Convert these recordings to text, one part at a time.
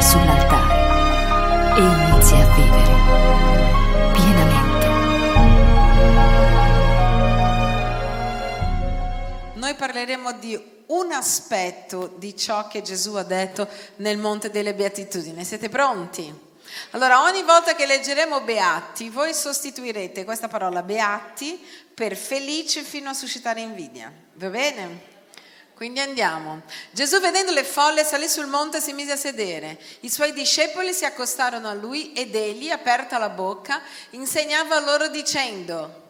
sull'altare e inizi a vivere pienamente. Noi parleremo di un aspetto di ciò che Gesù ha detto nel Monte delle Beatitudini. Siete pronti? Allora, ogni volta che leggeremo beati, voi sostituirete questa parola beati per felici fino a suscitare invidia. Va bene? Quindi andiamo. Gesù vedendo le folle salì sul monte e si mise a sedere. I suoi discepoli si accostarono a lui ed egli, aperta la bocca, insegnava loro dicendo,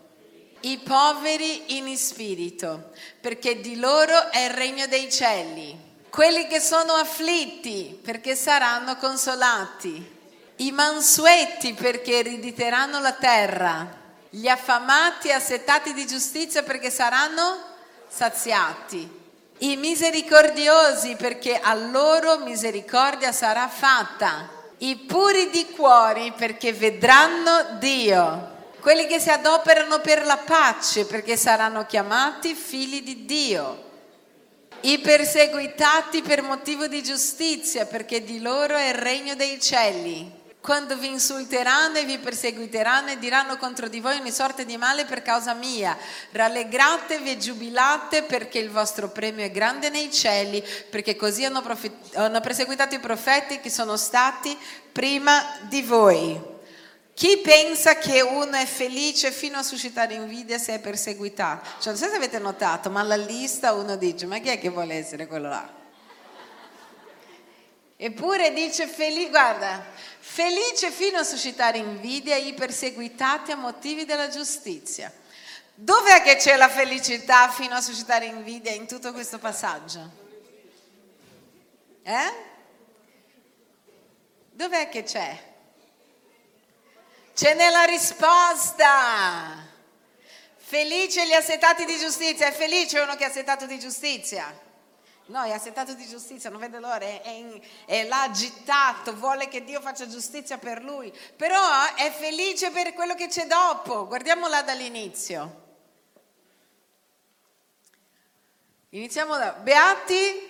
i poveri in spirito, perché di loro è il regno dei cieli. Quelli che sono afflitti, perché saranno consolati i mansueti perché erediteranno la terra, gli affamati assetati di giustizia perché saranno saziati, i misericordiosi perché a loro misericordia sarà fatta, i puri di cuori perché vedranno Dio, quelli che si adoperano per la pace perché saranno chiamati figli di Dio. I perseguitati per motivo di giustizia, perché di loro è il regno dei cieli quando vi insulteranno e vi perseguiteranno e diranno contro di voi ogni sorta di male per causa mia. Rallegratevi e giubilate perché il vostro premio è grande nei cieli, perché così hanno, profet- hanno perseguitato i profeti che sono stati prima di voi. Chi pensa che uno è felice fino a suscitare invidia se è perseguitato? Cioè, non so se avete notato, ma alla lista uno dice, ma chi è che vuole essere quello là? Eppure dice felice, guarda, felice fino a suscitare invidia i perseguitati a motivi della giustizia. Dov'è che c'è la felicità fino a suscitare invidia in tutto questo passaggio? Eh? Dov'è che c'è? C'è nella risposta. Felice gli assetati di giustizia. È felice uno che è assetato di giustizia. No, è assetato di giustizia, non vede l'ora, è, è, è là vuole che Dio faccia giustizia per lui, però è felice per quello che c'è dopo. Guardiamola dall'inizio. Iniziamo da Beati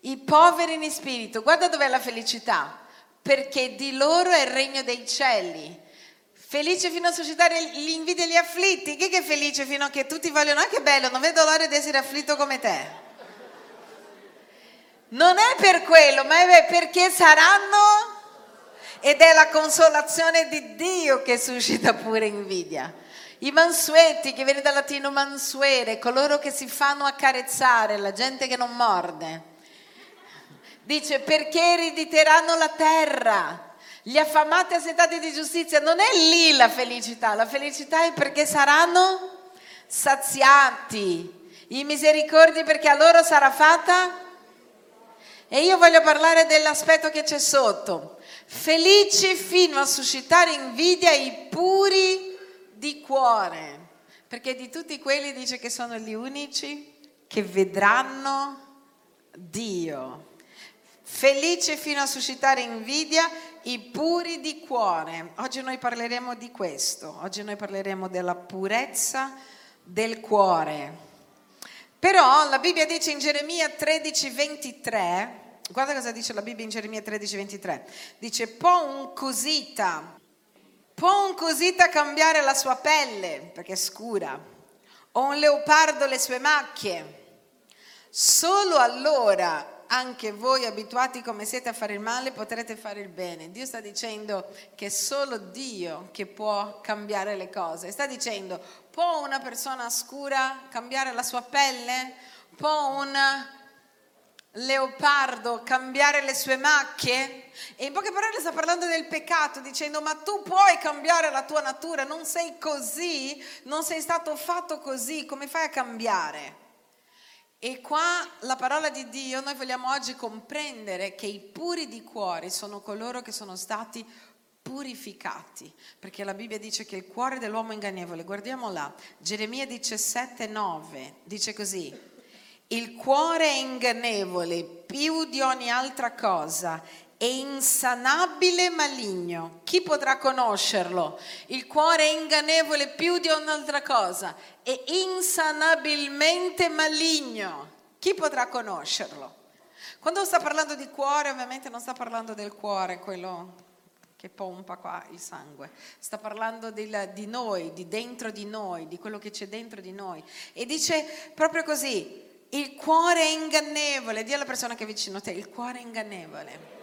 i poveri in spirito. Guarda dov'è la felicità, perché di loro è il regno dei cieli. Felice fino a suscitare l'invidia e gli afflitti. Chi è felice fino a che tutti vogliono? Ah, che bello, non vedo l'ora di essere afflitto come te. Non è per quello, ma è perché saranno ed è la consolazione di Dio che suscita pure invidia. I mansueti, che viene dal latino mansuere, coloro che si fanno accarezzare, la gente che non morde. Dice perché erediteranno la terra. Gli affamati assetati di giustizia, non è lì la felicità, la felicità è perché saranno saziati. I misericordi perché a loro sarà fatta e io voglio parlare dell'aspetto che c'è sotto. Felici fino a suscitare invidia i puri di cuore, perché di tutti quelli dice che sono gli unici che vedranno Dio. Felici fino a suscitare invidia i puri di cuore. Oggi noi parleremo di questo, oggi noi parleremo della purezza del cuore. Però la Bibbia dice in Geremia 13, 23, guarda cosa dice la Bibbia in Geremia 13, 23, dice può un cosita, può un cosita cambiare la sua pelle perché è scura, o un leopardo le sue macchie. Solo allora anche voi abituati come siete a fare il male potrete fare il bene. Dio sta dicendo che è solo Dio che può cambiare le cose. Sta dicendo, può una persona scura cambiare la sua pelle? Può un leopardo cambiare le sue macchie? E in poche parole sta parlando del peccato, dicendo ma tu puoi cambiare la tua natura, non sei così, non sei stato fatto così, come fai a cambiare? E qua la parola di Dio, noi vogliamo oggi comprendere che i puri di cuore sono coloro che sono stati purificati, perché la Bibbia dice che il cuore dell'uomo è ingannevole. Guardiamo là, Geremia 17, 9, dice così, il cuore è ingannevole più di ogni altra cosa è insanabile maligno. Chi potrà conoscerlo? Il cuore è ingannevole più di un'altra cosa, è insanabilmente maligno. Chi potrà conoscerlo? Quando sta parlando di cuore, ovviamente non sta parlando del cuore, quello che pompa qua il sangue, sta parlando del, di noi, di dentro di noi, di quello che c'è dentro di noi. E dice proprio così, il cuore è ingannevole, di alla persona che è vicino a te, il cuore è ingannevole.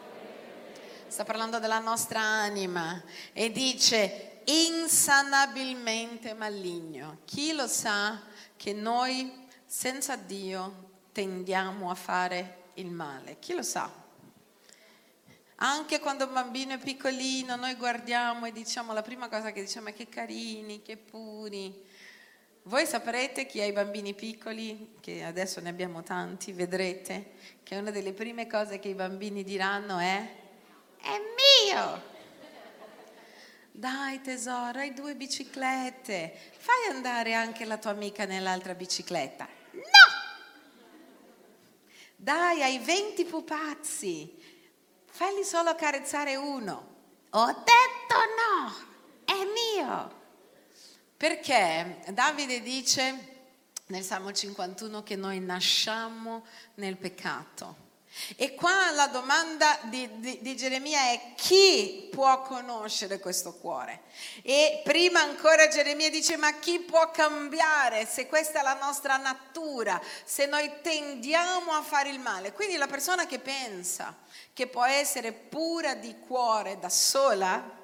Sta parlando della nostra anima e dice insanabilmente maligno. Chi lo sa che noi senza Dio tendiamo a fare il male? Chi lo sa? Anche quando un bambino è piccolino, noi guardiamo e diciamo la prima cosa che diciamo è che carini, che puri. Voi saprete chi ha i bambini piccoli, che adesso ne abbiamo tanti, vedrete che una delle prime cose che i bambini diranno è è mio. Dai tesoro, hai due biciclette, fai andare anche la tua amica nell'altra bicicletta. No! Dai, hai 20 pupazzi, Fagli solo carezzare uno. Ho detto no, è mio. Perché Davide dice nel Salmo 51 che noi nasciamo nel peccato. E qua la domanda di, di, di, Geremia è chi può conoscere questo cuore? E prima ancora Geremia dice ma chi può cambiare se questa è la nostra natura, se noi tendiamo a fare il male? Quindi la persona che pensa che può essere pura di cuore da sola,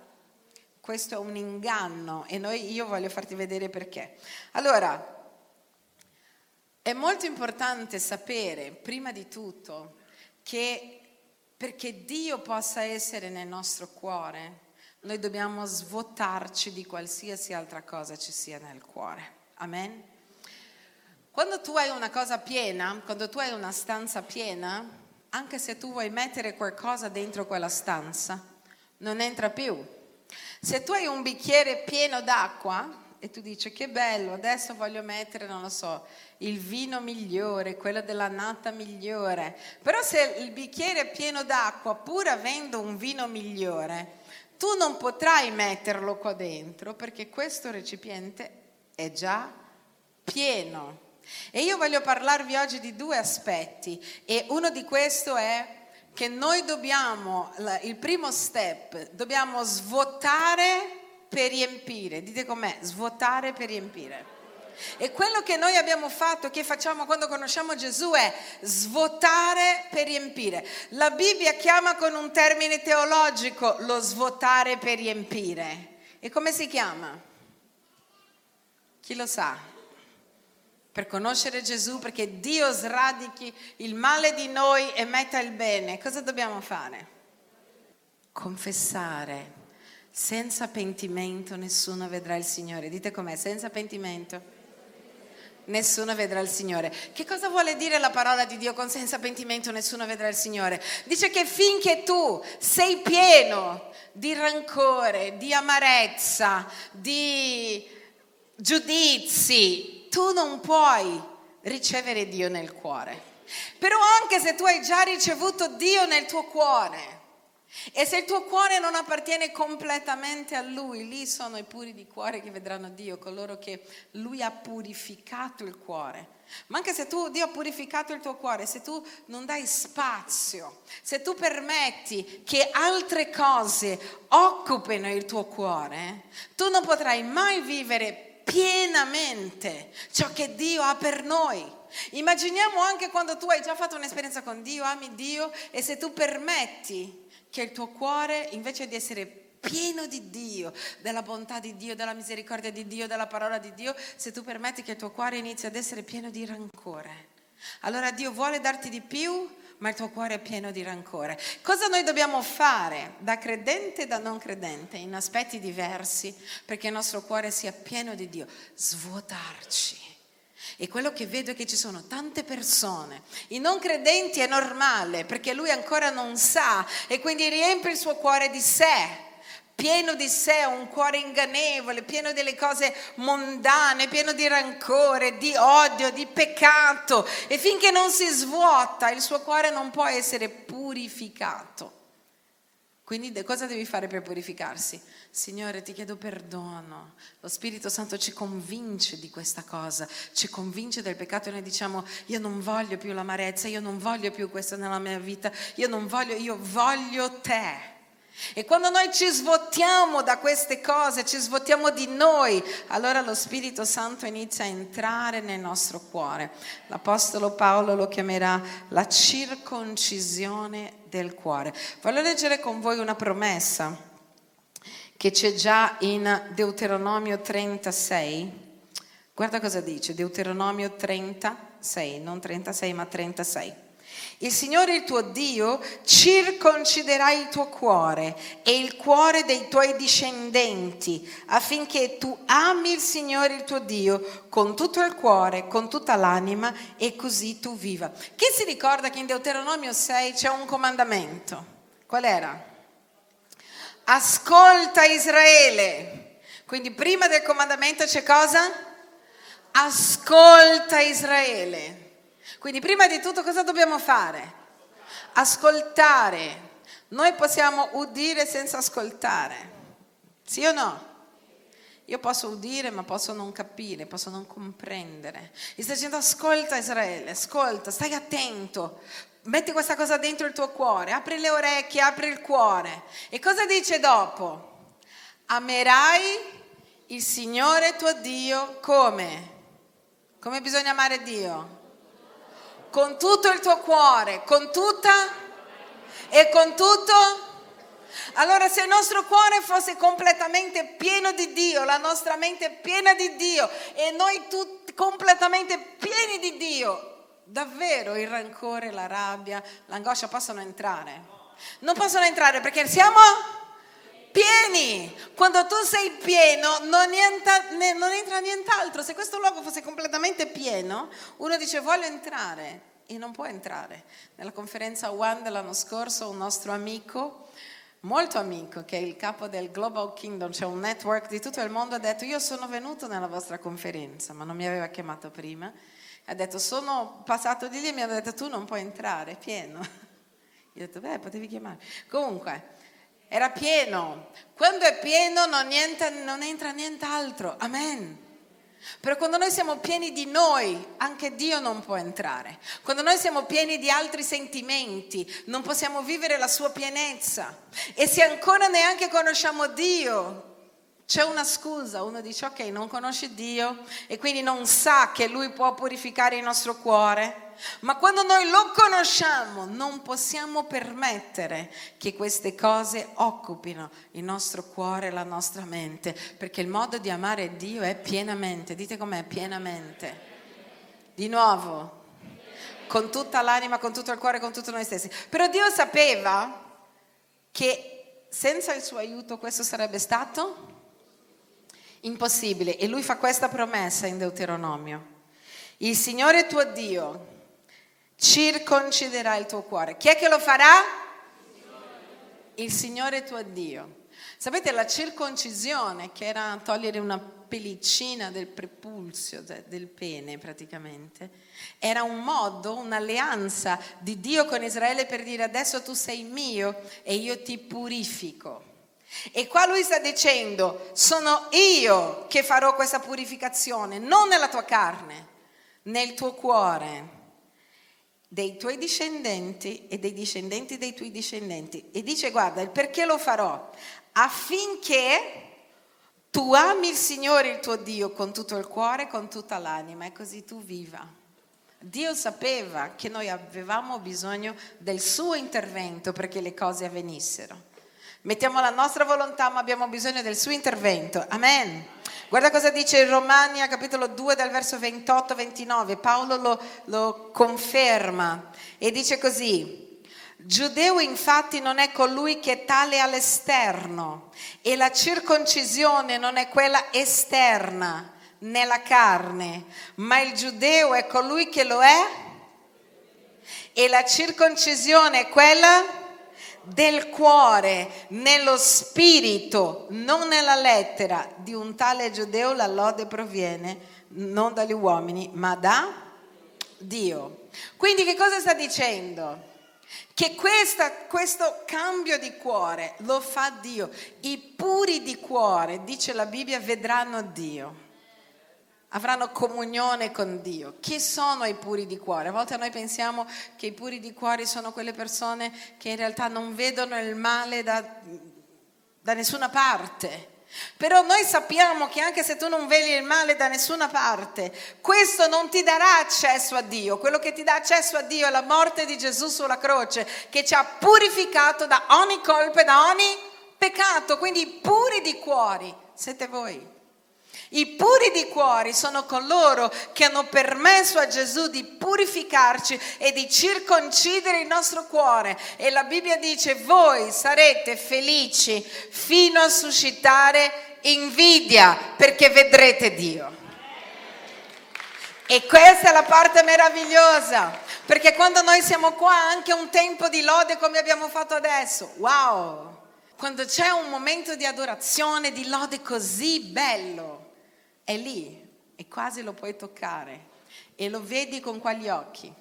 questo è un inganno e noi, io voglio farti vedere perché. Allora, è molto importante sapere, prima di tutto, che perché Dio possa essere nel nostro cuore, noi dobbiamo svuotarci di qualsiasi altra cosa ci sia nel cuore. Amen? Quando tu hai una cosa piena, quando tu hai una stanza piena, anche se tu vuoi mettere qualcosa dentro quella stanza, non entra più. Se tu hai un bicchiere pieno d'acqua e tu dici che bello, adesso voglio mettere, non lo so, il vino migliore, quello della nata migliore, però se il bicchiere è pieno d'acqua, pur avendo un vino migliore, tu non potrai metterlo qua dentro perché questo recipiente è già pieno. E io voglio parlarvi oggi di due aspetti e uno di questi è che noi dobbiamo, il primo step, dobbiamo svuotare per riempire. Dite com'è, svuotare per riempire. E quello che noi abbiamo fatto, che facciamo quando conosciamo Gesù è svuotare per riempire. La Bibbia chiama con un termine teologico lo svuotare per riempire. E come si chiama? Chi lo sa? per conoscere Gesù, perché Dio sradichi il male di noi e metta il bene, cosa dobbiamo fare? Confessare. Senza pentimento nessuno vedrà il Signore. Dite com'è, senza pentimento nessuno vedrà il Signore. Che cosa vuole dire la parola di Dio con senza pentimento nessuno vedrà il Signore? Dice che finché tu sei pieno di rancore, di amarezza, di giudizi, tu non puoi ricevere Dio nel cuore. Però anche se tu hai già ricevuto Dio nel tuo cuore, e se il tuo cuore non appartiene completamente a Lui, lì sono i puri di cuore che vedranno Dio, coloro che Lui ha purificato il cuore. Ma anche se tu, Dio ha purificato il tuo cuore, se tu non dai spazio, se tu permetti che altre cose occupino il tuo cuore, tu non potrai mai vivere pienamente ciò che Dio ha per noi. Immaginiamo anche quando tu hai già fatto un'esperienza con Dio, ami Dio e se tu permetti che il tuo cuore invece di essere pieno di Dio, della bontà di Dio, della misericordia di Dio, della parola di Dio, se tu permetti che il tuo cuore inizi ad essere pieno di rancore. Allora Dio vuole darti di più, ma il tuo cuore è pieno di rancore. Cosa noi dobbiamo fare da credente e da non credente in aspetti diversi perché il nostro cuore sia pieno di Dio? Svuotarci. E quello che vedo è che ci sono tante persone, i non credenti è normale perché lui ancora non sa e quindi riempie il suo cuore di sé pieno di sé, un cuore ingannevole, pieno delle cose mondane, pieno di rancore, di odio, di peccato. E finché non si svuota, il suo cuore non può essere purificato. Quindi cosa devi fare per purificarsi? Signore, ti chiedo perdono. Lo Spirito Santo ci convince di questa cosa, ci convince del peccato e noi diciamo io non voglio più l'amarezza, io non voglio più questo nella mia vita, io non voglio, io voglio te. E quando noi ci svuotiamo da queste cose, ci svuotiamo di noi, allora lo Spirito Santo inizia a entrare nel nostro cuore. L'Apostolo Paolo lo chiamerà la circoncisione del cuore. Voglio leggere con voi una promessa che c'è già in Deuteronomio 36. Guarda cosa dice, Deuteronomio 36, non 36 ma 36. Il Signore il tuo Dio circonciderà il tuo cuore e il cuore dei tuoi discendenti affinché tu ami il Signore il tuo Dio con tutto il cuore, con tutta l'anima e così tu viva. Chi si ricorda che in Deuteronomio 6 c'è un comandamento? Qual era? Ascolta Israele. Quindi prima del comandamento c'è cosa? Ascolta Israele. Quindi prima di tutto cosa dobbiamo fare? Ascoltare. Noi possiamo udire senza ascoltare. Sì o no? Io posso udire ma posso non capire, posso non comprendere. E sta dicendo ascolta Israele, ascolta, stai attento, metti questa cosa dentro il tuo cuore, apri le orecchie, apri il cuore. E cosa dice dopo? Amerai il Signore tuo Dio come? Come bisogna amare Dio? Con tutto il tuo cuore, con tutta e con tutto. Allora se il nostro cuore fosse completamente pieno di Dio, la nostra mente piena di Dio e noi tutti completamente pieni di Dio, davvero il rancore, la rabbia, l'angoscia possono entrare? Non possono entrare perché siamo pieni. Quando tu sei pieno non, niente, non entra nient'altro. Se questo luogo fosse completamente pieno, uno dice voglio entrare e non può entrare. Nella conferenza One dell'anno scorso un nostro amico, molto amico, che è il capo del Global Kingdom, c'è un network di tutto il mondo, ha detto io sono venuto nella vostra conferenza, ma non mi aveva chiamato prima. Ha detto sono passato di lì e mi ha detto tu non puoi entrare, pieno. Io ho detto beh potevi chiamare. Comunque era pieno. Quando è pieno non, niente, non entra nient'altro. Amen. Però quando noi siamo pieni di noi, anche Dio non può entrare. Quando noi siamo pieni di altri sentimenti, non possiamo vivere la sua pienezza. E se ancora neanche conosciamo Dio, c'è una scusa, uno dice ok, non conosce Dio e quindi non sa che Lui può purificare il nostro cuore. Ma quando noi lo conosciamo non possiamo permettere che queste cose occupino il nostro cuore la nostra mente, perché il modo di amare Dio è pienamente, dite com'è, pienamente. Di nuovo, con tutta l'anima, con tutto il cuore, con tutto noi stessi. Però Dio sapeva che senza il suo aiuto questo sarebbe stato impossibile e lui fa questa promessa in Deuteronomio. Il Signore tuo Dio circonciderà il tuo cuore. Chi è che lo farà? Il Signore tuo Dio. Sapete, la circoncisione, che era togliere una pellicina del prepulsio, del pene praticamente, era un modo, un'alleanza di Dio con Israele per dire adesso tu sei mio e io ti purifico. E qua lui sta dicendo, sono io che farò questa purificazione, non nella tua carne, nel tuo cuore dei tuoi discendenti e dei discendenti dei tuoi discendenti. E dice, guarda, il perché lo farò? Affinché tu ami il Signore il tuo Dio con tutto il cuore, con tutta l'anima e così tu viva. Dio sapeva che noi avevamo bisogno del suo intervento perché le cose avvenissero. Mettiamo la nostra volontà, ma abbiamo bisogno del suo intervento. Amen. Guarda cosa dice in Romania, capitolo 2, dal verso 28-29. Paolo lo, lo conferma e dice così. Giudeo infatti non è colui che è tale all'esterno e la circoncisione non è quella esterna nella carne, ma il giudeo è colui che lo è e la circoncisione è quella del cuore, nello spirito, non nella lettera di un tale giudeo, la lode proviene non dagli uomini, ma da Dio. Quindi che cosa sta dicendo? che questa, questo cambio di cuore lo fa Dio. I puri di cuore, dice la Bibbia, vedranno Dio. Avranno comunione con Dio. Chi sono i puri di cuore? A volte noi pensiamo che i puri di cuore sono quelle persone che in realtà non vedono il male da, da nessuna parte però noi sappiamo che anche se tu non vedi il male da nessuna parte, questo non ti darà accesso a Dio. Quello che ti dà accesso a Dio è la morte di Gesù sulla croce, che ci ha purificato da ogni colpa e da ogni peccato. Quindi puri di cuori siete voi. I puri di cuori sono coloro che hanno permesso a Gesù di purificarci e di circoncidere il nostro cuore. E la Bibbia dice, voi sarete felici fino a suscitare invidia perché vedrete Dio. E questa è la parte meravigliosa, perché quando noi siamo qua anche un tempo di lode come abbiamo fatto adesso, wow! Quando c'è un momento di adorazione, di lode così bello, è lì e quasi lo puoi toccare e lo vedi con quali occhi?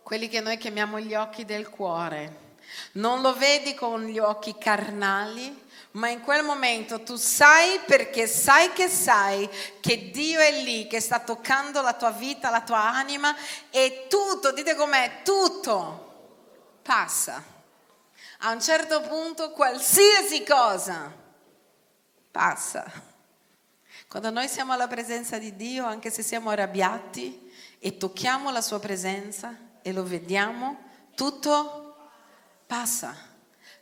Quelli che noi chiamiamo gli occhi del cuore. Non lo vedi con gli occhi carnali, ma in quel momento tu sai perché sai che sai che Dio è lì, che sta toccando la tua vita, la tua anima e tutto, dite com'è, tutto passa. A un certo punto qualsiasi cosa passa. Quando noi siamo alla presenza di Dio, anche se siamo arrabbiati e tocchiamo la sua presenza e lo vediamo, tutto passa,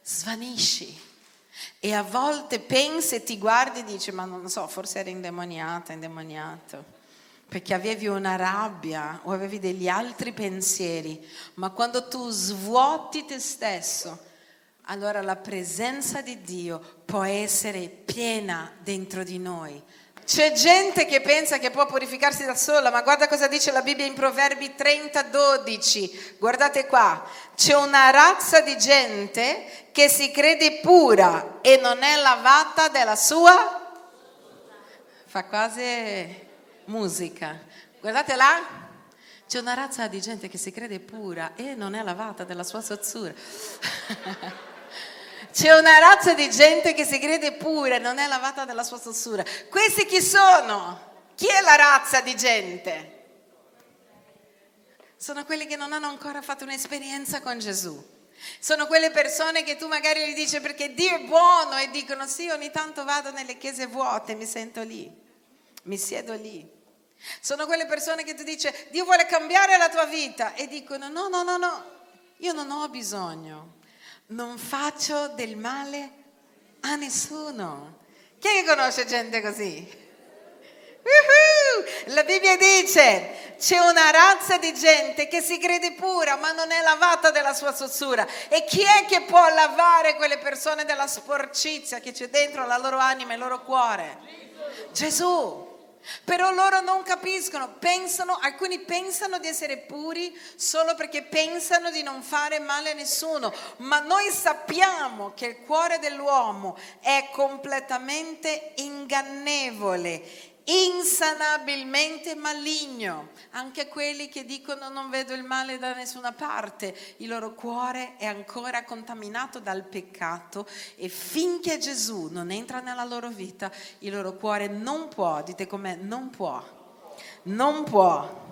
svanisci. E a volte pensi e ti guardi e dici, ma non so, forse eri indemoniata, indemoniato, perché avevi una rabbia o avevi degli altri pensieri, ma quando tu svuoti te stesso, allora la presenza di Dio può essere piena dentro di noi c'è gente che pensa che può purificarsi da sola, ma guarda cosa dice la Bibbia in Proverbi 30, 12. Guardate qua, c'è una razza di gente che si crede pura e non è lavata della sua... Fa quasi musica. Guardate là, c'è una razza di gente che si crede pura e non è lavata della sua sozzura. C'è una razza di gente che si crede pure, non è lavata dalla sua sossura. Questi chi sono? Chi è la razza di gente? Sono quelli che non hanno ancora fatto un'esperienza con Gesù. Sono quelle persone che tu magari gli dici perché Dio è buono e dicono sì, ogni tanto vado nelle chiese vuote, mi sento lì, mi siedo lì. Sono quelle persone che ti dice Dio vuole cambiare la tua vita e dicono no, no, no, no, io non ho bisogno non faccio del male a nessuno. Chi conosce gente così? La Bibbia dice c'è una razza di gente che si crede pura ma non è lavata della sua sossura. E chi è che può lavare quelle persone della sporcizia che c'è dentro la loro anima e il loro cuore? Gesù. Però loro non capiscono, pensano, alcuni pensano di essere puri solo perché pensano di non fare male a nessuno, ma noi sappiamo che il cuore dell'uomo è completamente ingannevole insanabilmente maligno. Anche quelli che dicono non vedo il male da nessuna parte, il loro cuore è ancora contaminato dal peccato e finché Gesù non entra nella loro vita, il loro cuore non può, dite com'è, non può, non può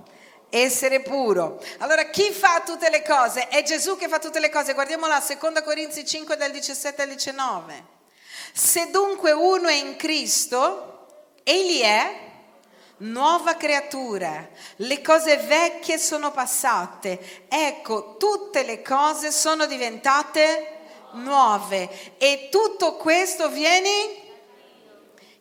essere puro. Allora chi fa tutte le cose? È Gesù che fa tutte le cose. Guardiamo la seconda Corinzi 5 dal 17 al 19. Se dunque uno è in Cristo, Egli è nuova creatura, le cose vecchie sono passate, ecco tutte le cose sono diventate nuove. E tutto questo viene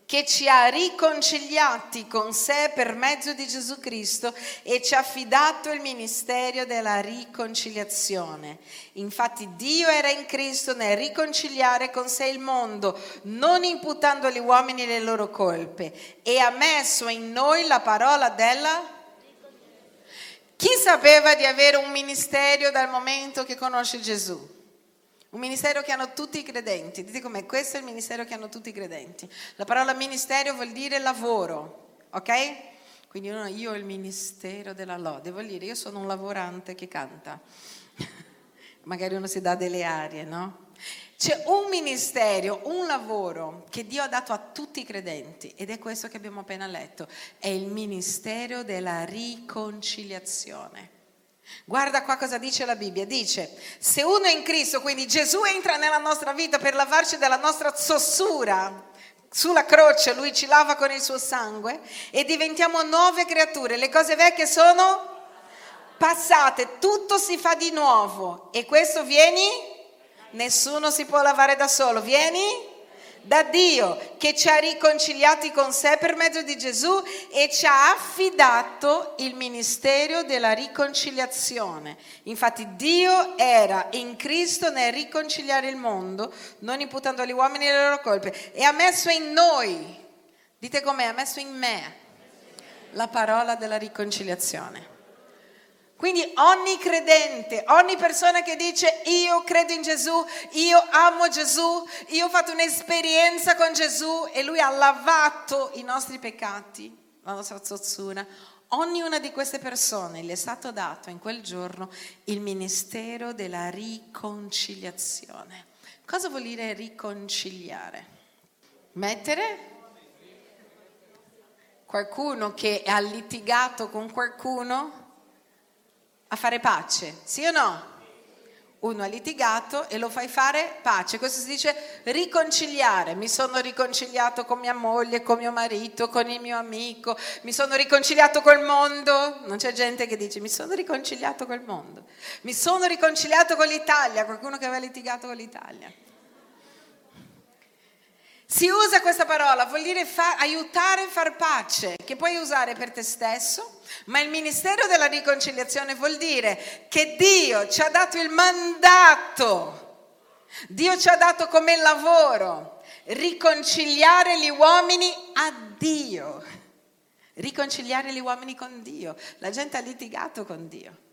che ci ha riconciliati con sé per mezzo di Gesù Cristo e ci ha affidato il ministero della riconciliazione. Infatti Dio era in Cristo nel riconciliare con sé il mondo, non imputando agli uomini le loro colpe, e ha messo in noi la parola della... Chi sapeva di avere un ministero dal momento che conosce Gesù? Un ministero che hanno tutti i credenti. Dite com'è, questo è il ministero che hanno tutti i credenti. La parola ministero vuol dire lavoro, ok? Quindi io ho il ministero della lode, vuol dire io sono un lavorante che canta. Magari uno si dà delle arie, no? C'è un ministero, un lavoro che Dio ha dato a tutti i credenti ed è questo che abbiamo appena letto, è il ministero della riconciliazione. Guarda qua cosa dice la Bibbia, dice se uno è in Cristo, quindi Gesù entra nella nostra vita per lavarci della nostra zossura, sulla croce lui ci lava con il suo sangue e diventiamo nuove creature, le cose vecchie sono passate, tutto si fa di nuovo e questo vieni? Nessuno si può lavare da solo. Vieni da Dio che ci ha riconciliati con sé per mezzo di Gesù e ci ha affidato il ministero della riconciliazione. Infatti Dio era in Cristo nel riconciliare il mondo, non imputando agli uomini le loro colpe, e ha messo in noi, dite com'è, ha messo in me la parola della riconciliazione. Quindi ogni credente, ogni persona che dice io credo in Gesù, io amo Gesù, io ho fatto un'esperienza con Gesù e lui ha lavato i nostri peccati, la nostra zozzura, ognuna di queste persone le è stato dato in quel giorno il ministero della riconciliazione. Cosa vuol dire riconciliare? Mettere qualcuno che ha litigato con qualcuno a fare pace, sì o no? Uno ha litigato e lo fai fare pace. Questo si dice riconciliare. Mi sono riconciliato con mia moglie, con mio marito, con il mio amico, mi sono riconciliato col mondo. Non c'è gente che dice mi sono riconciliato col mondo. Mi sono riconciliato con l'Italia, qualcuno che aveva litigato con l'Italia. Si usa questa parola, vuol dire fa, aiutare a far pace, che puoi usare per te stesso, ma il ministero della riconciliazione vuol dire che Dio ci ha dato il mandato, Dio ci ha dato come lavoro riconciliare gli uomini a Dio, riconciliare gli uomini con Dio. La gente ha litigato con Dio.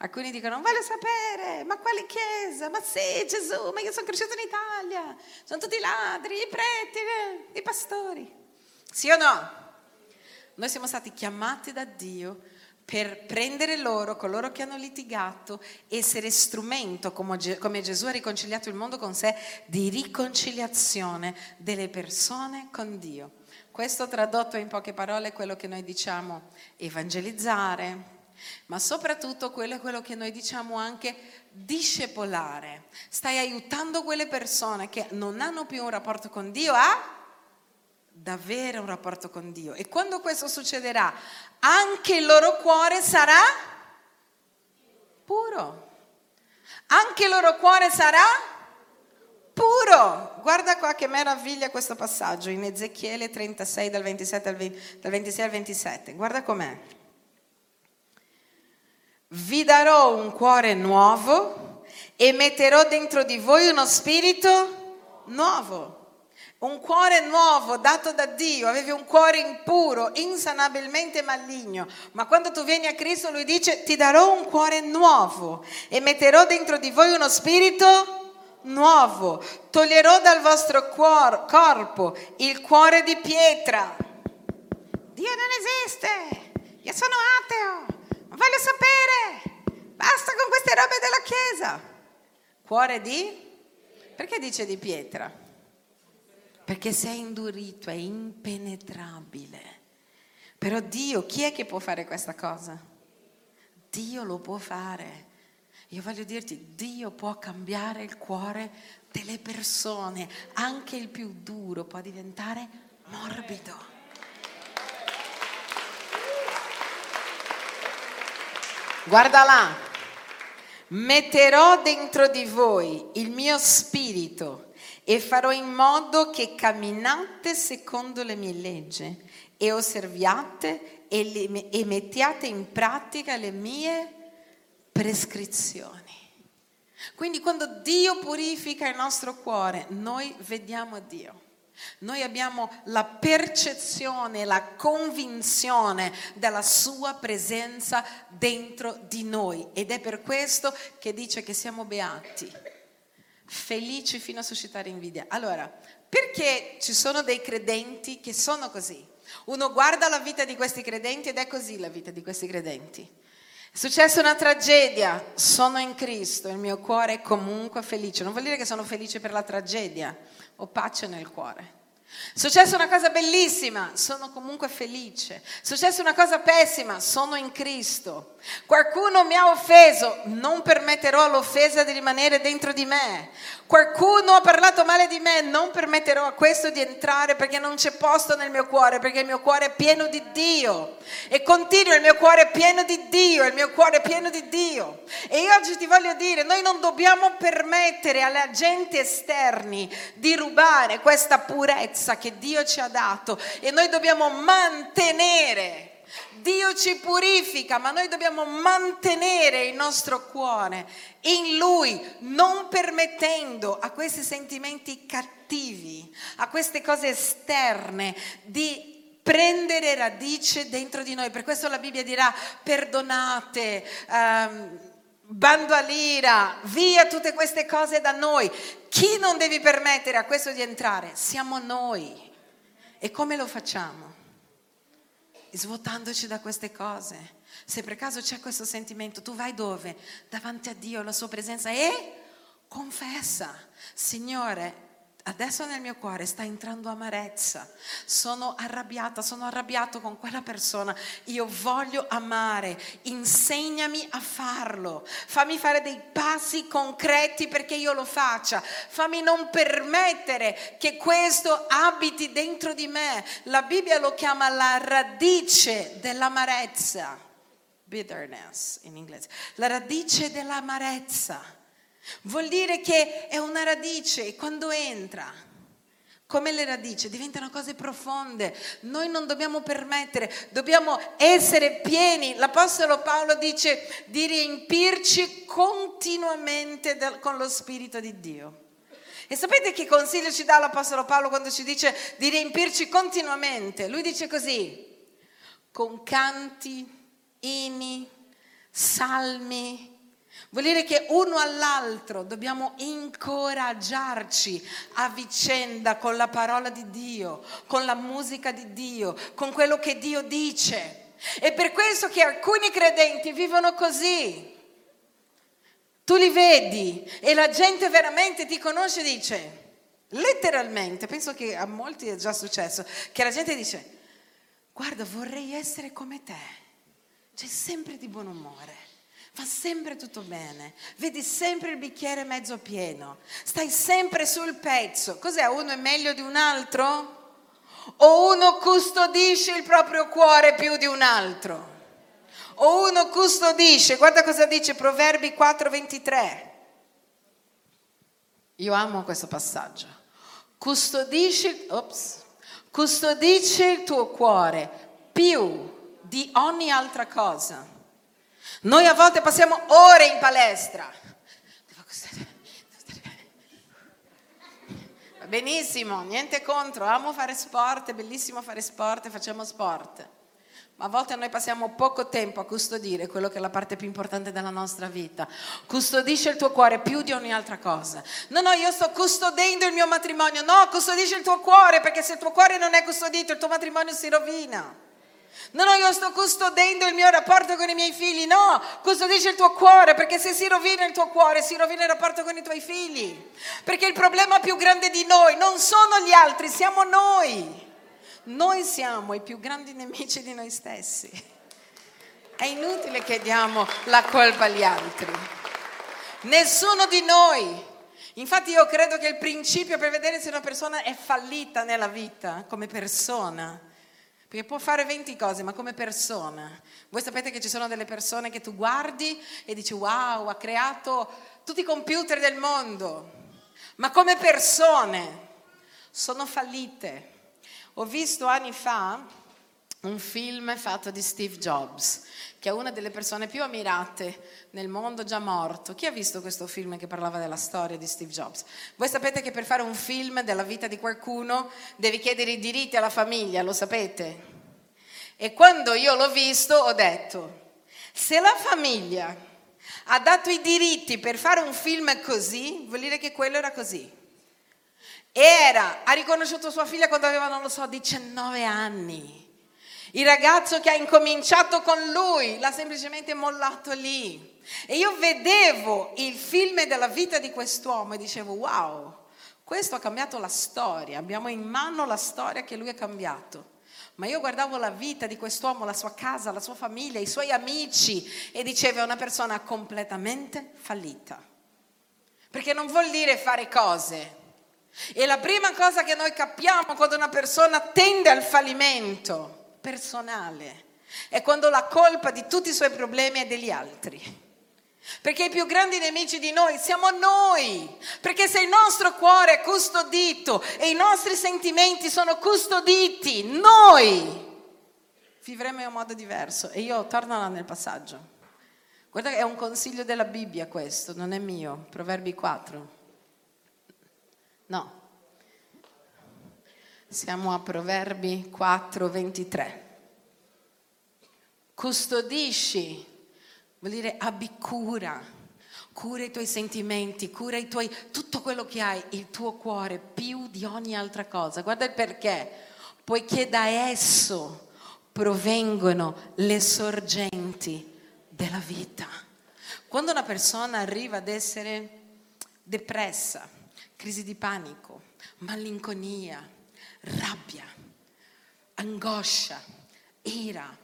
Alcuni dicono, non voglio sapere, ma quale chiesa? Ma sì, Gesù, ma io sono cresciuto in Italia, sono tutti ladri, i preti, i pastori. Sì o no? Noi siamo stati chiamati da Dio per prendere loro, coloro che hanno litigato, essere strumento, come Gesù ha riconciliato il mondo con sé, di riconciliazione delle persone con Dio. Questo tradotto in poche parole è quello che noi diciamo evangelizzare, ma soprattutto quello è quello che noi diciamo anche discepolare. Stai aiutando quelle persone che non hanno più un rapporto con Dio a davvero un rapporto con Dio. E quando questo succederà, anche il loro cuore sarà puro. Anche il loro cuore sarà puro. Guarda qua che meraviglia questo passaggio in Ezechiele 36 dal, 27 al 20, dal 26 al 27. Guarda com'è vi darò un cuore nuovo e metterò dentro di voi uno spirito nuovo. Un cuore nuovo dato da Dio, avevi un cuore impuro, insanabilmente maligno, ma quando tu vieni a Cristo lui dice ti darò un cuore nuovo e metterò dentro di voi uno spirito nuovo, toglierò dal vostro cuor- corpo il cuore di pietra. Dio non esiste, io sono ateo, voglio sapere. Basta con queste robe della Chiesa. Cuore di? Perché dice di pietra? Perché sei indurito, è impenetrabile. Però Dio, chi è che può fare questa cosa? Dio lo può fare. Io voglio dirti, Dio può cambiare il cuore delle persone, anche il più duro può diventare morbido. Guarda là, metterò dentro di voi il mio spirito e farò in modo che camminate secondo le mie leggi e osserviate e, le, e mettiate in pratica le mie prescrizioni. Quindi quando Dio purifica il nostro cuore, noi vediamo Dio. Noi abbiamo la percezione, la convinzione della sua presenza dentro di noi ed è per questo che dice che siamo beati, felici fino a suscitare invidia. Allora, perché ci sono dei credenti che sono così? Uno guarda la vita di questi credenti ed è così la vita di questi credenti. È successa una tragedia, sono in Cristo, il mio cuore è comunque felice. Non vuol dire che sono felice per la tragedia, ho pace nel cuore. Successa una cosa bellissima, sono comunque felice. Successa una cosa pessima, sono in Cristo. Qualcuno mi ha offeso, non permetterò all'offesa di rimanere dentro di me. Qualcuno ha parlato male di me, non permetterò a questo di entrare perché non c'è posto nel mio cuore, perché il mio cuore è pieno di Dio. E continua, il mio cuore è pieno di Dio, il mio cuore è pieno di Dio. E io oggi ti voglio dire, noi non dobbiamo permettere alle agenti esterni di rubare questa purezza che Dio ci ha dato e noi dobbiamo mantenere Dio ci purifica, ma noi dobbiamo mantenere il nostro cuore in Lui, non permettendo a questi sentimenti cattivi, a queste cose esterne di prendere radice dentro di noi. Per questo la Bibbia dirà perdonate. Um, bando all'ira, via tutte queste cose da noi. Chi non deve permettere a questo di entrare? Siamo noi. E come lo facciamo? Svuotandoci da queste cose. Se per caso c'è questo sentimento, tu vai dove? Davanti a Dio, alla sua presenza e confessa, Signore, adesso nel mio cuore sta entrando amarezza, sono arrabbiata, sono arrabbiato con quella persona, io voglio amare, insegnami a farlo, fammi fare dei passi concreti perché io lo faccia, fammi non permettere che questo abiti dentro di me. La Bibbia lo chiama la radice dell'amarezza, bitterness in inglese, la radice dell'amarezza. Vuol dire che è una radice e quando entra, come le radici, diventano cose profonde. Noi non dobbiamo permettere, dobbiamo essere pieni. L'Apostolo Paolo dice di riempirci continuamente del, con lo Spirito di Dio. E sapete che consiglio ci dà l'Apostolo Paolo quando ci dice di riempirci continuamente? Lui dice così, con canti, inni, salmi, Vuol dire che uno all'altro dobbiamo incoraggiarci a vicenda con la parola di Dio, con la musica di Dio, con quello che Dio dice. È per questo che alcuni credenti vivono così. Tu li vedi e la gente veramente ti conosce e dice, letteralmente, penso che a molti è già successo, che la gente dice, guarda vorrei essere come te, c'è sempre di buon umore va sempre tutto bene, vedi sempre il bicchiere mezzo pieno, stai sempre sul pezzo. Cos'è? Uno è meglio di un altro? O uno custodisce il proprio cuore più di un altro? O uno custodisce, guarda cosa dice Proverbi 4:23. Io amo questo passaggio. Custodisci, ops, custodisce il tuo cuore più di ogni altra cosa noi a volte passiamo ore in palestra. Va benissimo, niente contro, amo fare sport, è bellissimo fare sport, facciamo sport. Ma a volte noi passiamo poco tempo a custodire quello che è la parte più importante della nostra vita. Custodisce il tuo cuore più di ogni altra cosa. No, no, io sto custodendo il mio matrimonio. No, custodisce il tuo cuore perché se il tuo cuore non è custodito il tuo matrimonio si rovina. No, no, io sto custodendo il mio rapporto con i miei figli. No, custodisci il tuo cuore, perché se si rovina il tuo cuore, si rovina il rapporto con i tuoi figli. Perché il problema più grande di noi non sono gli altri, siamo noi. Noi siamo i più grandi nemici di noi stessi. È inutile che diamo la colpa agli altri. Nessuno di noi. Infatti io credo che il principio per vedere se una persona è fallita nella vita come persona perché può fare 20 cose, ma come persona. Voi sapete che ci sono delle persone che tu guardi e dici wow, ha creato tutti i computer del mondo, ma come persone sono fallite. Ho visto anni fa un film fatto di Steve Jobs, che è una delle persone più ammirate nel mondo già morto. Chi ha visto questo film che parlava della storia di Steve Jobs? Voi sapete che per fare un film della vita di qualcuno devi chiedere i diritti alla famiglia, lo sapete? E quando io l'ho visto ho detto, se la famiglia ha dato i diritti per fare un film così, vuol dire che quello era così. Era, ha riconosciuto sua figlia quando aveva, non lo so, 19 anni. Il ragazzo che ha incominciato con lui l'ha semplicemente mollato lì. E io vedevo il film della vita di quest'uomo e dicevo, wow, questo ha cambiato la storia, abbiamo in mano la storia che lui ha cambiato. Ma io guardavo la vita di quest'uomo, la sua casa, la sua famiglia, i suoi amici e dicevo è una persona completamente fallita. Perché non vuol dire fare cose. E la prima cosa che noi capiamo quando una persona tende al fallimento personale è quando la colpa di tutti i suoi problemi è degli altri. Perché i più grandi nemici di noi siamo noi. Perché se il nostro cuore è custodito e i nostri sentimenti sono custoditi, noi vivremo in un modo diverso. E io torno nel passaggio. Guarda è un consiglio della Bibbia questo, non è mio. Proverbi 4. No. Siamo a Proverbi 4, 23. Custodisci vuol dire abbi cura, cura i tuoi sentimenti, cura i tuoi, tutto quello che hai, il tuo cuore, più di ogni altra cosa. Guarda il perché, poiché da esso provengono le sorgenti della vita. Quando una persona arriva ad essere depressa, crisi di panico, malinconia, rabbia, angoscia, ira,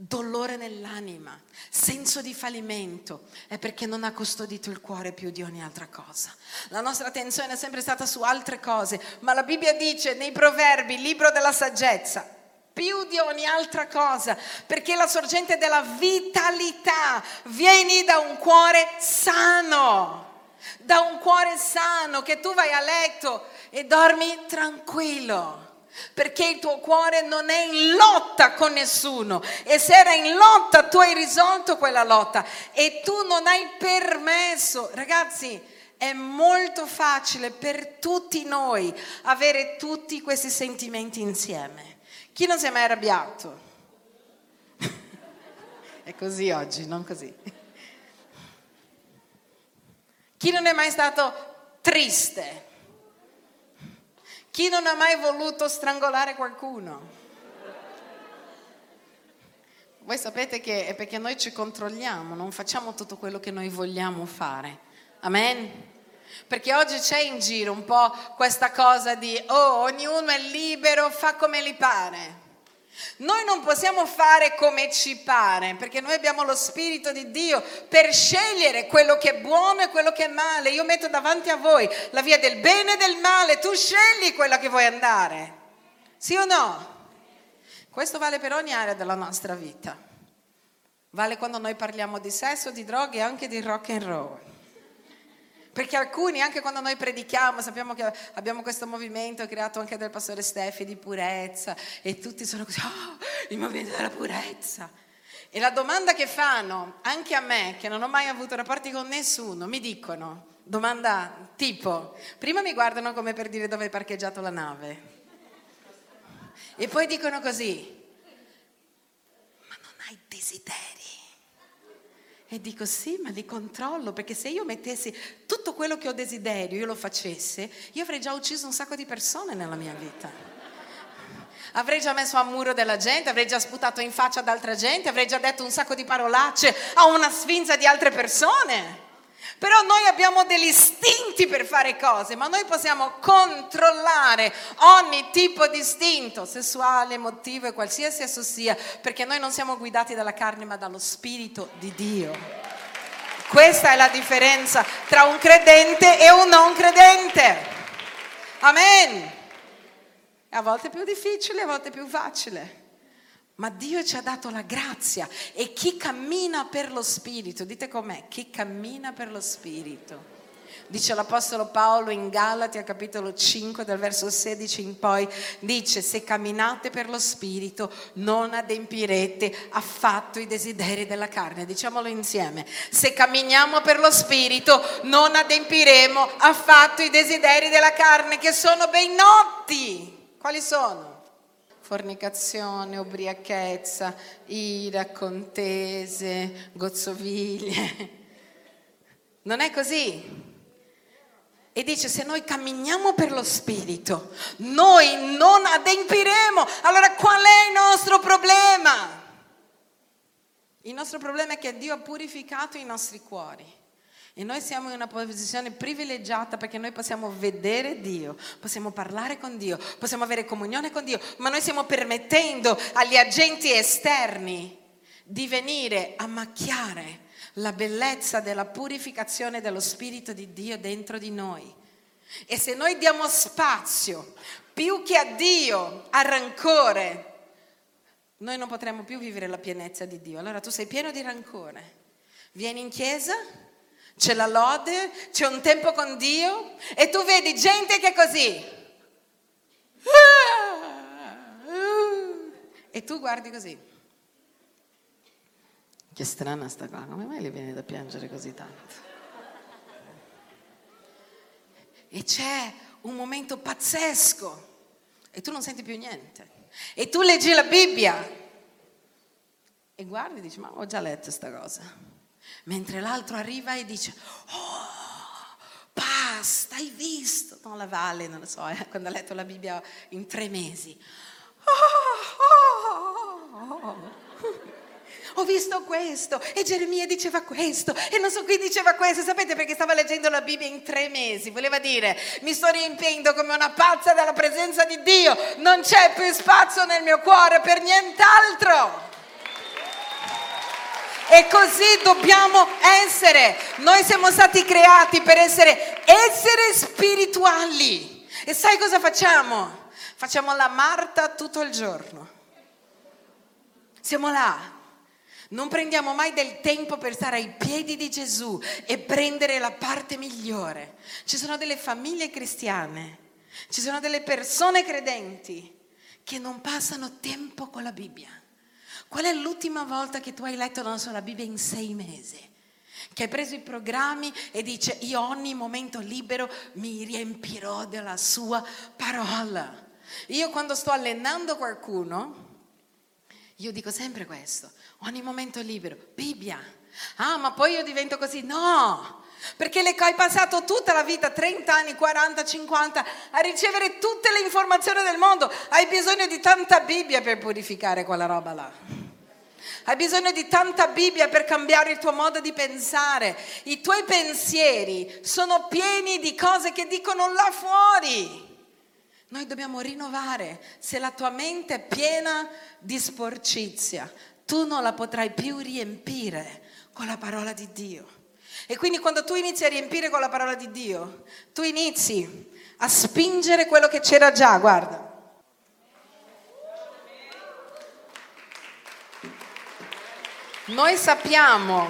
dolore nell'anima, senso di fallimento, è perché non ha custodito il cuore più di ogni altra cosa. La nostra attenzione è sempre stata su altre cose, ma la Bibbia dice nei proverbi, libro della saggezza, più di ogni altra cosa, perché la sorgente della vitalità vieni da un cuore sano, da un cuore sano che tu vai a letto e dormi tranquillo perché il tuo cuore non è in lotta con nessuno e se era in lotta tu hai risolto quella lotta e tu non hai permesso, ragazzi, è molto facile per tutti noi avere tutti questi sentimenti insieme. Chi non si è mai arrabbiato? è così oggi, non così. Chi non è mai stato triste? Chi non ha mai voluto strangolare qualcuno? Voi sapete che è perché noi ci controlliamo, non facciamo tutto quello che noi vogliamo fare. Amen? Perché oggi c'è in giro un po' questa cosa di, oh, ognuno è libero, fa come gli pare. Noi non possiamo fare come ci pare, perché noi abbiamo lo Spirito di Dio per scegliere quello che è buono e quello che è male. Io metto davanti a voi la via del bene e del male, tu scegli quella che vuoi andare. Sì o no? Questo vale per ogni area della nostra vita. Vale quando noi parliamo di sesso, di droghe e anche di rock and roll. Perché alcuni, anche quando noi predichiamo, sappiamo che abbiamo questo movimento creato anche dal pastore Steffi di purezza e tutti sono così, oh, il movimento della purezza. E la domanda che fanno, anche a me, che non ho mai avuto rapporti con nessuno, mi dicono, domanda tipo, prima mi guardano come per dire dove hai parcheggiato la nave. E poi dicono così, ma non hai desiderio. E dico sì, ma li controllo, perché se io mettessi tutto quello che ho desiderio, io lo facesse, io avrei già ucciso un sacco di persone nella mia vita. Avrei già messo a muro della gente, avrei già sputato in faccia ad altra gente, avrei già detto un sacco di parolacce a una sfinza di altre persone. Però noi abbiamo degli istinti per fare cose, ma noi possiamo controllare ogni tipo di istinto, sessuale, emotivo e qualsiasi esso sia, perché noi non siamo guidati dalla carne ma dallo Spirito di Dio. Questa è la differenza tra un credente e un non credente. Amen. A volte è più difficile, a volte è più facile. Ma Dio ci ha dato la grazia e chi cammina per lo Spirito, dite com'è, chi cammina per lo Spirito. Dice l'Apostolo Paolo in Galati al capitolo 5 dal verso 16 in poi, dice se camminate per lo Spirito non adempirete affatto i desideri della carne. Diciamolo insieme, se camminiamo per lo Spirito non adempiremo affatto i desideri della carne che sono ben noti. Quali sono? Fornicazione, ubriachezza, ira, contese, gozzoviglie. Non è così. E dice, se noi camminiamo per lo Spirito, noi non adempiremo. Allora qual è il nostro problema? Il nostro problema è che Dio ha purificato i nostri cuori. E noi siamo in una posizione privilegiata perché noi possiamo vedere Dio, possiamo parlare con Dio, possiamo avere comunione con Dio, ma noi stiamo permettendo agli agenti esterni di venire a macchiare la bellezza della purificazione dello Spirito di Dio dentro di noi. E se noi diamo spazio più che a Dio a rancore, noi non potremo più vivere la pienezza di Dio. Allora tu sei pieno di rancore. Vieni in chiesa, c'è la lode, c'è un tempo con Dio e tu vedi gente che è così. E tu guardi così. Che strana sta qua, come mai le viene da piangere così tanto? E c'è un momento pazzesco e tu non senti più niente. E tu leggi la Bibbia e guardi e dici, ma ho già letto questa cosa mentre l'altro arriva e dice, oh, basta, hai visto? Non la vale, non lo so, eh, quando ha letto la Bibbia in tre mesi. Oh, oh, oh, ho visto questo e Geremia diceva questo e non so qui diceva questo. Sapete perché stava leggendo la Bibbia in tre mesi? Voleva dire mi sto riempiendo come una pazza dalla presenza di Dio. Non c'è più spazio nel mio cuore per nient'altro. E così dobbiamo essere. Noi siamo stati creati per essere esseri spirituali. E sai cosa facciamo? Facciamo la Marta tutto il giorno. Siamo là. Non prendiamo mai del tempo per stare ai piedi di Gesù e prendere la parte migliore. Ci sono delle famiglie cristiane, ci sono delle persone credenti che non passano tempo con la Bibbia. Qual è l'ultima volta che tu hai letto non so, la Bibbia in sei mesi? Che hai preso i programmi e dice io ogni momento libero mi riempirò della sua parola. Io quando sto allenando qualcuno, io dico sempre questo, ogni momento libero, Bibbia. Ah, ma poi io divento così? No, perché le, hai passato tutta la vita, 30 anni, 40, 50, a ricevere tutte le informazioni del mondo. Hai bisogno di tanta Bibbia per purificare quella roba là. Hai bisogno di tanta Bibbia per cambiare il tuo modo di pensare. I tuoi pensieri sono pieni di cose che dicono là fuori. Noi dobbiamo rinnovare. Se la tua mente è piena di sporcizia, tu non la potrai più riempire con la parola di Dio. E quindi quando tu inizi a riempire con la parola di Dio, tu inizi a spingere quello che c'era già, guarda. Noi sappiamo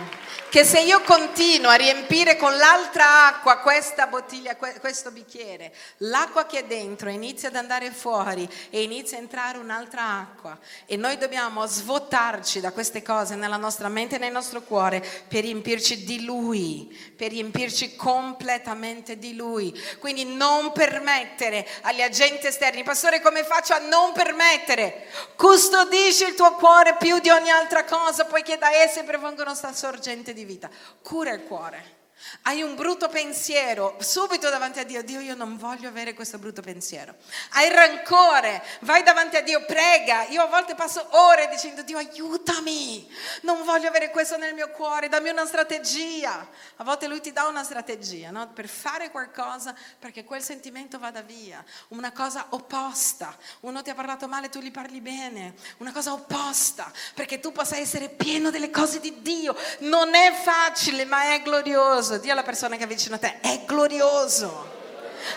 che se io continuo a riempire con l'altra acqua questa bottiglia, questo bicchiere, l'acqua che è dentro inizia ad andare fuori e inizia a entrare un'altra acqua e noi dobbiamo svuotarci da queste cose nella nostra mente e nel nostro cuore per riempirci di Lui, per riempirci completamente di Lui. Quindi non permettere agli agenti esterni, pastore come faccio a non permettere? Custodisci il tuo cuore più di ogni altra cosa poiché da esse provengono sta sorgente di vita. Cura il cuore. Hai un brutto pensiero, subito davanti a Dio, Dio io non voglio avere questo brutto pensiero. Hai rancore, vai davanti a Dio, prega. Io a volte passo ore dicendo Dio aiutami, non voglio avere questo nel mio cuore, dammi una strategia. A volte lui ti dà una strategia no? per fare qualcosa perché quel sentimento vada via. Una cosa opposta, uno ti ha parlato male, tu gli parli bene. Una cosa opposta perché tu possa essere pieno delle cose di Dio. Non è facile ma è glorioso glorioso, Dio alla persona che è vicino a te, è glorioso,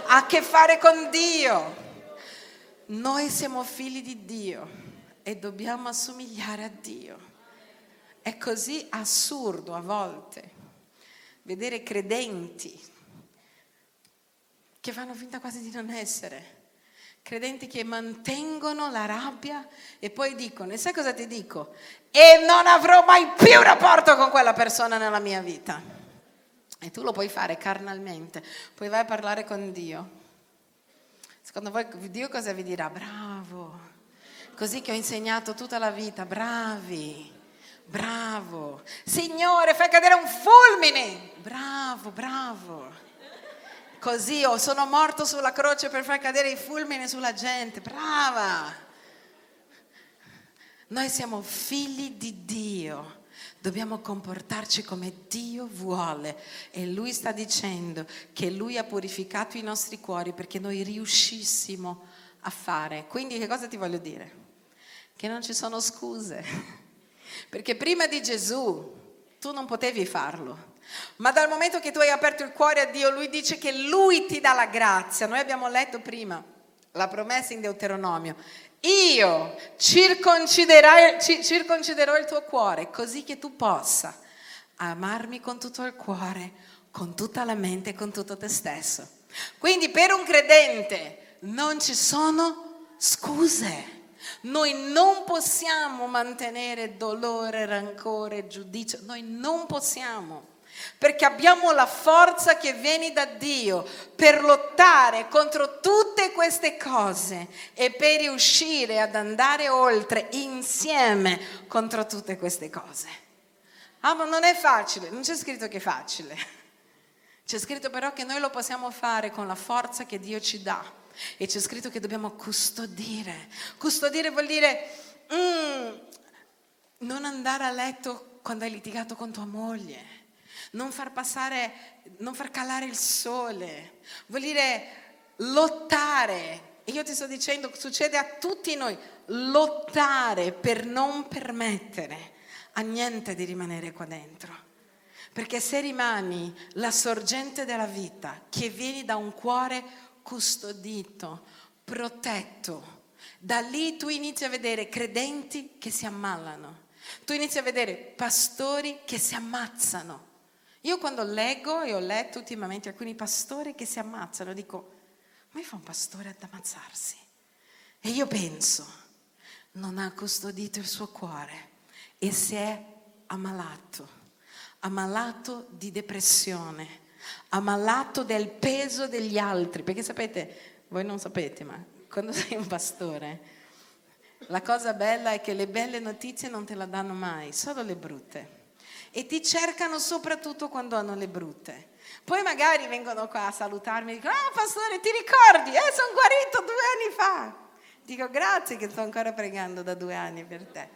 ha a che fare con Dio. Noi siamo figli di Dio e dobbiamo assomigliare a Dio. È così assurdo a volte vedere credenti che fanno finta quasi di non essere. Credenti che mantengono la rabbia e poi dicono, e sai cosa ti dico? E non avrò mai più rapporto con quella persona nella mia vita. E tu lo puoi fare carnalmente, poi vai a parlare con Dio. Secondo voi Dio cosa vi dirà? Bravo, così che ho insegnato tutta la vita, bravi, bravo. Signore, fai cadere un fulmine, bravo, bravo. così o sono morto sulla croce per far cadere i fulmini sulla gente. Brava! Noi siamo figli di Dio. Dobbiamo comportarci come Dio vuole e Lui sta dicendo che Lui ha purificato i nostri cuori perché noi riuscissimo a fare. Quindi che cosa ti voglio dire? Che non ci sono scuse, perché prima di Gesù tu non potevi farlo. Ma dal momento che tu hai aperto il cuore a Dio, Lui dice che Lui ti dà la grazia. Noi abbiamo letto prima la promessa in Deuteronomio. Io circonciderò il tuo cuore così che tu possa amarmi con tutto il cuore, con tutta la mente, con tutto te stesso. Quindi per un credente non ci sono scuse. Noi non possiamo mantenere dolore, rancore, giudizio, noi non possiamo perché abbiamo la forza che viene da Dio per lottare contro tutte queste cose e per riuscire ad andare oltre insieme contro tutte queste cose. Ah, ma non è facile, non c'è scritto che è facile. C'è scritto però che noi lo possiamo fare con la forza che Dio ci dà. E c'è scritto che dobbiamo custodire. Custodire vuol dire mm, non andare a letto quando hai litigato con tua moglie non far passare, non far calare il sole, vuol dire lottare. E io ti sto dicendo, succede a tutti noi, lottare per non permettere a niente di rimanere qua dentro. Perché se rimani la sorgente della vita, che vieni da un cuore custodito, protetto, da lì tu inizi a vedere credenti che si ammalano, tu inizi a vedere pastori che si ammazzano, io quando leggo, e ho letto ultimamente alcuni pastori che si ammazzano, dico, come fa un pastore ad ammazzarsi? E io penso, non ha custodito il suo cuore e si è ammalato, ammalato di depressione, ammalato del peso degli altri, perché sapete, voi non sapete, ma quando sei un pastore, la cosa bella è che le belle notizie non te la danno mai, solo le brutte e ti cercano soprattutto quando hanno le brutte. Poi magari vengono qua a salutarmi e dicono, ah pastore ti ricordi? Eh, sono guarito due anni fa. Dico grazie che sto ancora pregando da due anni per te.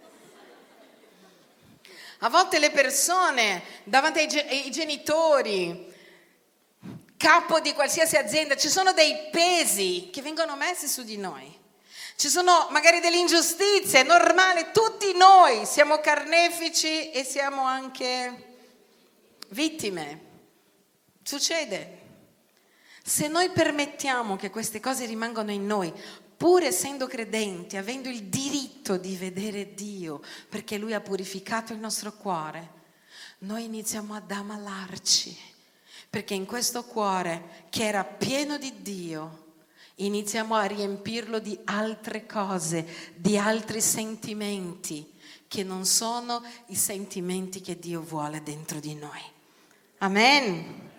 A volte le persone davanti ai, genitori, capo di qualsiasi azienda, ci sono dei pesi che vengono messi su di noi. Ci sono magari delle ingiustizie, è normale, tutti noi siamo carnefici e siamo anche vittime. Succede. Se noi permettiamo che queste cose rimangano in noi, pur essendo credenti, avendo il diritto di vedere Dio, perché Lui ha purificato il nostro cuore, noi iniziamo ad ammalarci, perché in questo cuore che era pieno di Dio, iniziamo a riempirlo di altre cose, di altri sentimenti che non sono i sentimenti che Dio vuole dentro di noi. Amen.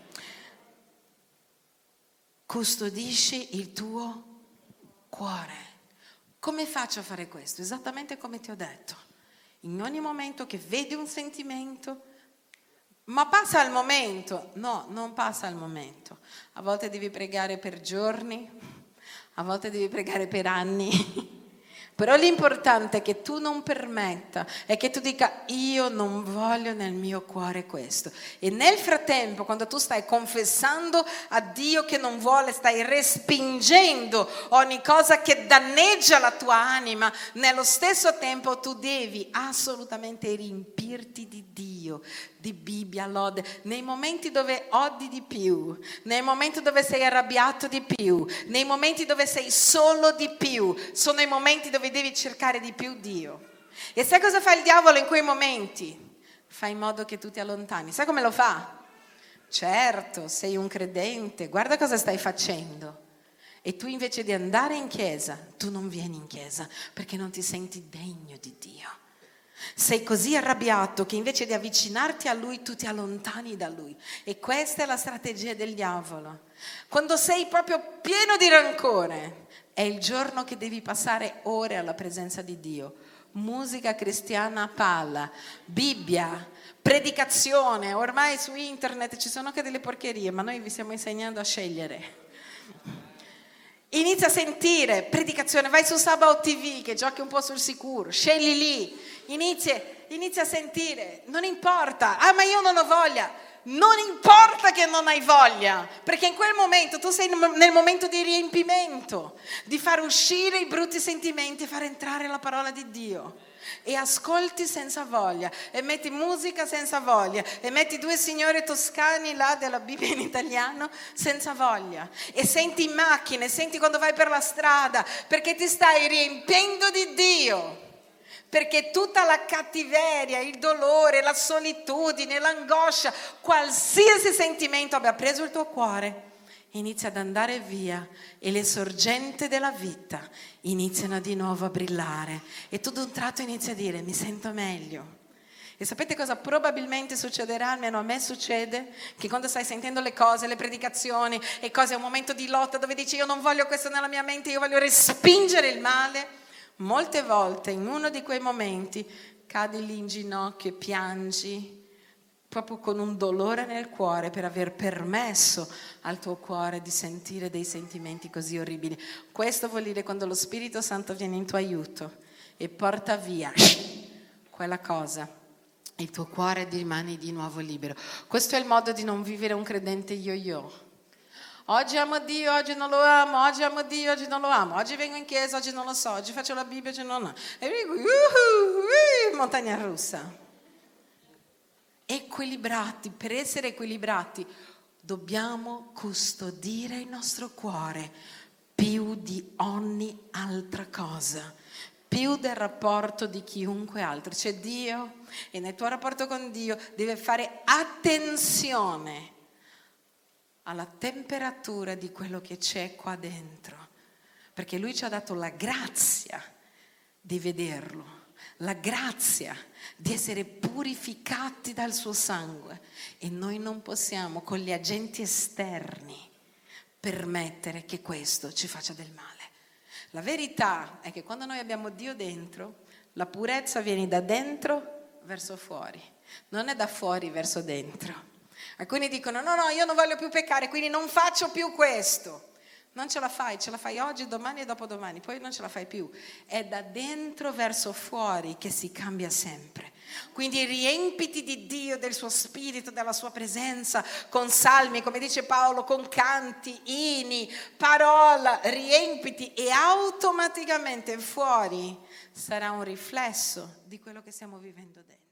Custodisci il tuo cuore. Come faccio a fare questo? Esattamente come ti ho detto. In ogni momento che vedi un sentimento, ma passa il momento. No, non passa il momento. A volte devi pregare per giorni, a volte devi pregare per anni. Però l'importante è che tu non permetta e che tu dica io non voglio nel mio cuore questo. E nel frattempo, quando tu stai confessando a Dio che non vuole, stai respingendo ogni cosa che danneggia la tua anima, nello stesso tempo tu devi assolutamente riempirti di Dio, di Bibbia, lode, nei momenti dove odi di più, nei momenti dove sei arrabbiato di più, nei momenti dove sei solo di più, sono i momenti dove devi cercare di più Dio. E sai cosa fa il diavolo in quei momenti? Fa in modo che tu ti allontani. Sai come lo fa? Certo, sei un credente, guarda cosa stai facendo. E tu invece di andare in chiesa, tu non vieni in chiesa perché non ti senti degno di Dio. Sei così arrabbiato che invece di avvicinarti a lui tu ti allontani da lui. E questa è la strategia del diavolo. Quando sei proprio pieno di rancore, è il giorno che devi passare ore alla presenza di Dio. musica cristiana a palla, Bibbia, predicazione, ormai su internet ci sono anche delle porcherie, ma noi vi stiamo insegnando a scegliere. Inizia a sentire predicazione, vai su Sabao TV che giochi un po' sul sicuro, scegli lì, inizia, inizia a sentire, non importa, ah ma io non ho voglia, non importa che non hai voglia, perché in quel momento tu sei nel momento di riempimento, di far uscire i brutti sentimenti e far entrare la parola di Dio. E ascolti senza voglia, e metti musica senza voglia, e metti due signori toscani là della Bibbia in italiano senza voglia. E senti in macchine, senti quando vai per la strada, perché ti stai riempendo di Dio perché tutta la cattiveria, il dolore, la solitudine, l'angoscia, qualsiasi sentimento abbia preso il tuo cuore, inizia ad andare via e le sorgenti della vita iniziano di nuovo a brillare. E tu d'un tratto inizi a dire mi sento meglio. E sapete cosa probabilmente succederà, almeno a me succede, che quando stai sentendo le cose, le predicazioni e cose, è un momento di lotta dove dici io non voglio questo nella mia mente, io voglio respingere il male, Molte volte in uno di quei momenti cadi lì in ginocchio e piangi proprio con un dolore nel cuore per aver permesso al tuo cuore di sentire dei sentimenti così orribili. Questo vuol dire quando lo Spirito Santo viene in tuo aiuto e porta via quella cosa il tuo cuore rimane di nuovo libero. Questo è il modo di non vivere un credente yo-yo. Oggi amo Dio, oggi non lo amo, oggi amo Dio, oggi non lo amo, oggi vengo in chiesa, oggi non lo so, oggi faccio la Bibbia, oggi non lo E dico, uh, uh, montagna russa. Equilibrati, per essere equilibrati dobbiamo custodire il nostro cuore più di ogni altra cosa più del rapporto di chiunque altro. C'è Dio e nel tuo rapporto con Dio deve fare attenzione alla temperatura di quello che c'è qua dentro, perché lui ci ha dato la grazia di vederlo, la grazia di essere purificati dal suo sangue e noi non possiamo con gli agenti esterni permettere che questo ci faccia del male. La verità è che quando noi abbiamo Dio dentro, la purezza viene da dentro verso fuori, non è da fuori verso dentro. Alcuni dicono no, no, io non voglio più peccare, quindi non faccio più questo. Non ce la fai, ce la fai oggi, domani e dopodomani, poi non ce la fai più. È da dentro verso fuori che si cambia sempre. Quindi riempiti di Dio, del suo spirito, della sua presenza, con salmi, come dice Paolo, con canti, ini, parola, riempiti e automaticamente fuori sarà un riflesso di quello che stiamo vivendo dentro.